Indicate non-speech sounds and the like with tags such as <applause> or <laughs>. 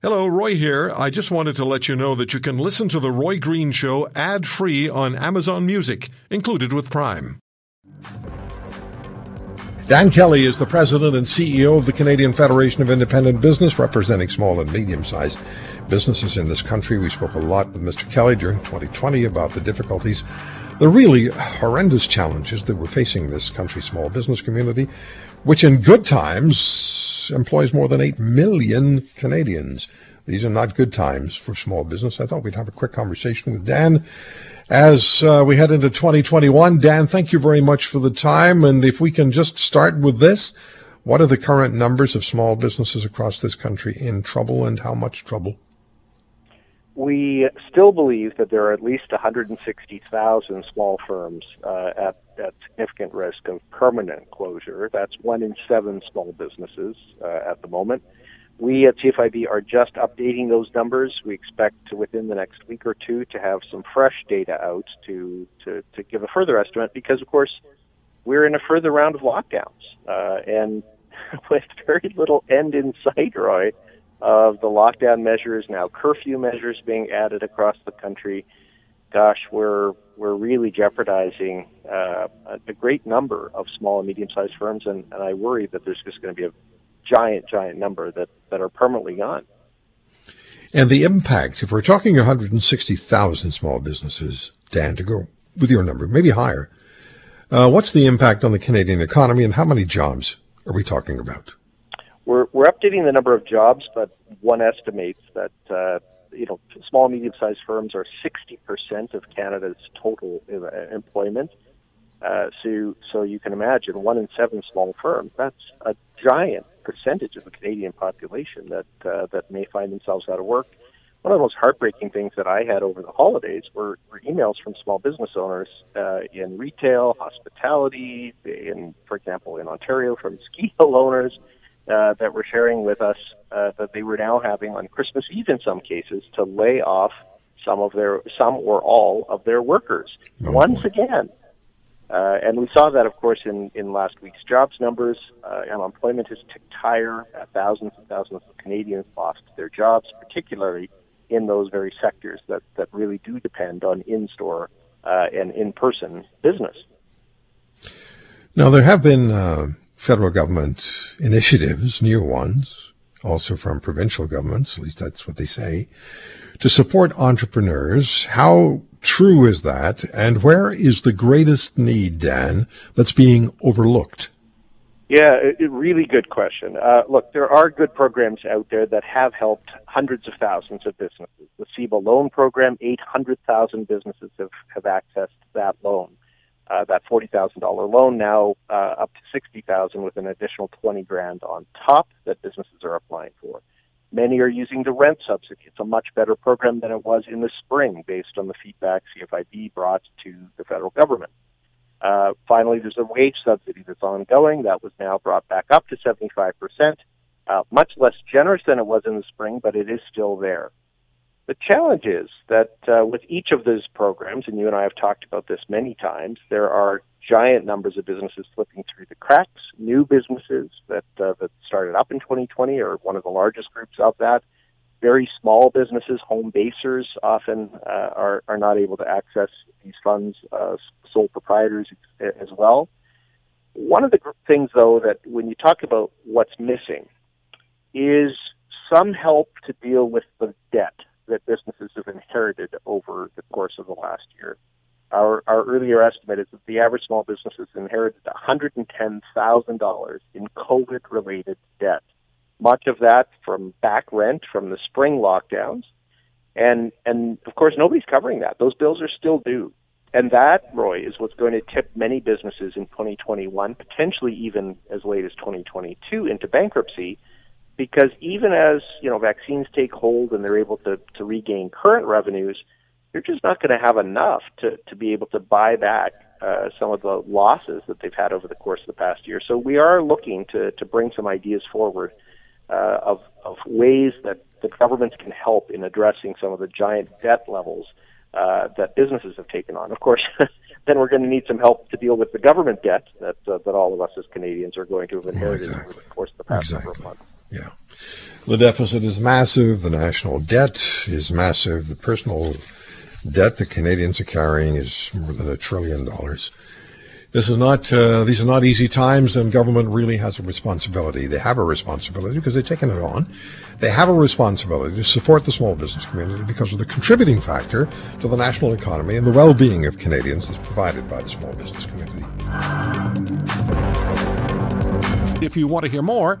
Hello, Roy here. I just wanted to let you know that you can listen to The Roy Green Show ad free on Amazon Music, included with Prime. Dan Kelly is the president and CEO of the Canadian Federation of Independent Business, representing small and medium sized businesses in this country. We spoke a lot with Mr. Kelly during 2020 about the difficulties, the really horrendous challenges that we're facing this country's small business community, which in good times employs more than 8 million Canadians. These are not good times for small business. I thought we'd have a quick conversation with Dan as uh, we head into 2021. Dan, thank you very much for the time. And if we can just start with this, what are the current numbers of small businesses across this country in trouble and how much trouble? We still believe that there are at least 160,000 small firms uh, at at significant risk of permanent closure. That's one in seven small businesses uh, at the moment. We at CFIB are just updating those numbers. We expect within the next week or two to have some fresh data out to, to, to give a further estimate because, of course, we're in a further round of lockdowns. Uh, and <laughs> with very little end in sight, Roy, of the lockdown measures, now curfew measures being added across the country, gosh, we're we're really jeopardizing uh, a great number of small and medium-sized firms, and, and I worry that there's just going to be a giant, giant number that, that are permanently gone. And the impact, if we're talking 160,000 small businesses, Dan, to go with your number, maybe higher, uh, what's the impact on the Canadian economy and how many jobs are we talking about? We're, we're updating the number of jobs, but one estimates that uh, you know, small medium sized firms are 60% of Canada's total uh, employment. Uh, so, so you can imagine one in seven small firms. That's a giant percentage of the Canadian population that uh, that may find themselves out of work. One of the most heartbreaking things that I had over the holidays were, were emails from small business owners uh, in retail, hospitality, in, for example, in Ontario, from ski <laughs> hill owners uh, that were sharing with us uh, that they were now having on Christmas Eve in some cases to lay off some of their some or all of their workers oh, once boy. again. Uh, and we saw that, of course, in, in last week's jobs numbers. Uh, unemployment has ticked higher. Uh, thousands and thousands of Canadians lost their jobs, particularly in those very sectors that, that really do depend on in-store uh, and in-person business. Now, there have been uh, federal government initiatives, new ones, also from provincial governments, at least that's what they say, to support entrepreneurs. How true is that? And where is the greatest need, Dan, that's being overlooked? Yeah, a really good question. Uh, look, there are good programs out there that have helped hundreds of thousands of businesses. The CEBA loan program, 800,000 businesses have, have accessed that loan uh, that forty thousand dollar loan now uh, up to sixty thousand with an additional twenty grand on top that businesses are applying for. Many are using the rent subsidy. It's a much better program than it was in the spring, based on the feedback CFIB brought to the federal government. Uh, finally, there's a wage subsidy that's ongoing. That was now brought back up to 75%, uh, much less generous than it was in the spring, but it is still there. The challenge is that uh, with each of those programs, and you and I have talked about this many times, there are giant numbers of businesses slipping through the cracks. New businesses that uh, that started up in 2020 are one of the largest groups of that. Very small businesses, home basers, often uh, are are not able to access these funds. Uh, sole proprietors as well. One of the things, though, that when you talk about what's missing, is some help to deal with the debt that businesses have inherited over the course of the last year. Our, our earlier estimate is that the average small business has inherited $110,000 in COVID related debt. Much of that from back rent from the spring lockdowns. And, and of course, nobody's covering that. Those bills are still due. And that, Roy, is what's going to tip many businesses in 2021, potentially even as late as 2022, into bankruptcy because even as you know vaccines take hold and they're able to, to regain current revenues, they're just not going to have enough to, to be able to buy back uh, some of the losses that they've had over the course of the past year. So we are looking to, to bring some ideas forward uh, of, of ways that the governments can help in addressing some of the giant debt levels uh, that businesses have taken on. Of course, <laughs> then we're going to need some help to deal with the government debt that uh, that all of us as Canadians are going to have inherited exactly. over the course of the past exactly. number of months. Yeah. The deficit is massive. The national debt is massive. The personal debt that Canadians are carrying is more than a trillion dollars. This is not; uh, these are not easy times, and government really has a responsibility. They have a responsibility because they've taken it on. They have a responsibility to support the small business community because of the contributing factor to the national economy and the well-being of Canadians that's provided by the small business community. If you want to hear more,